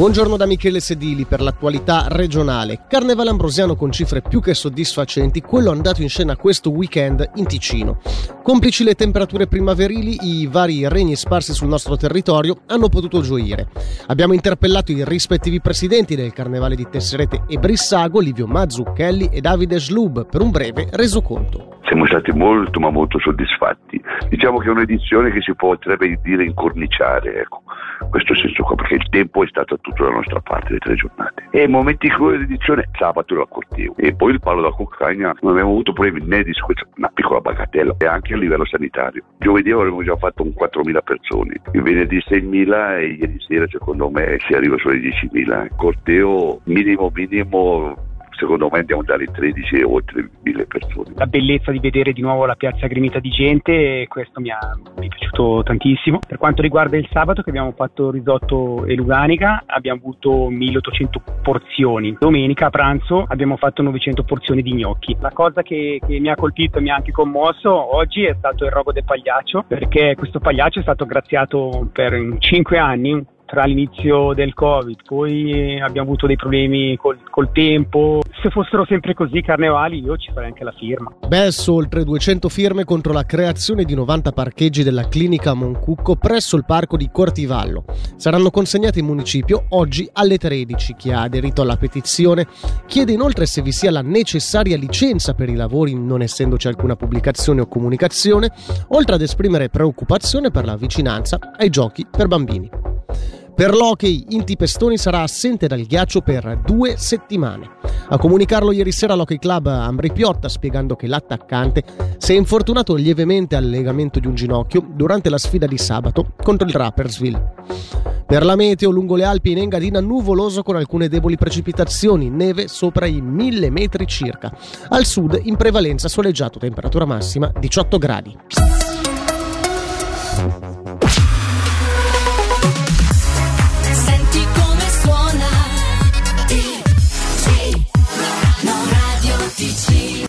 Buongiorno da Michele Sedili per l'attualità regionale. Carnevale Ambrosiano con cifre più che soddisfacenti, quello andato in scena questo weekend in Ticino. Complici le temperature primaverili, i vari regni sparsi sul nostro territorio hanno potuto gioire. Abbiamo interpellato i rispettivi presidenti del Carnevale di Tesserete e Brissago, Livio Mazzucchelli e Davide Schlub, per un breve resoconto siamo stati molto ma molto soddisfatti. Diciamo che è un'edizione che si potrebbe dire incorniciare, ecco, questo senso qua, perché il tempo è stato tutto dalla nostra parte, le tre giornate. E momenti in cui l'edizione, sabato era corteo, e poi il palo da Cuccagna, non abbiamo avuto problemi né di una piccola bagatella, e anche a livello sanitario. Giovedì avremmo già fatto un 4.000 persone, il venerdì 6.000 e ieri sera secondo me si arriva sulle 10.000. Corteo minimo minimo secondo me andiamo dalle 13 e oltre mille persone. La bellezza di vedere di nuovo la piazza gremita di gente, questo mi, ha, mi è piaciuto tantissimo. Per quanto riguarda il sabato che abbiamo fatto risotto e luganica, abbiamo avuto 1800 porzioni. Domenica a pranzo abbiamo fatto 900 porzioni di gnocchi. La cosa che, che mi ha colpito e mi ha anche commosso oggi è stato il rogo del pagliaccio, perché questo pagliaccio è stato graziato per 5 anni, tra l'inizio del Covid, poi abbiamo avuto dei problemi col, col tempo. Se fossero sempre così i carnevali io ci farei anche la firma. Besso oltre 200 firme contro la creazione di 90 parcheggi della clinica Moncucco presso il parco di Cortivallo. Saranno consegnati in municipio oggi alle 13. Chi ha aderito alla petizione chiede inoltre se vi sia la necessaria licenza per i lavori non essendoci alcuna pubblicazione o comunicazione, oltre ad esprimere preoccupazione per la vicinanza ai giochi per bambini. Per l'hockey, Inti Pestoni sarà assente dal ghiaccio per due settimane. A comunicarlo ieri sera l'Hockey Club Ambri Piotta spiegando che l'attaccante si è infortunato lievemente al legamento di un ginocchio durante la sfida di sabato contro il Rappersville. Per la meteo lungo le Alpi in Engadina nuvoloso con alcune deboli precipitazioni, neve sopra i 1000 metri circa. Al sud in prevalenza soleggiato, temperatura massima 18 gradi.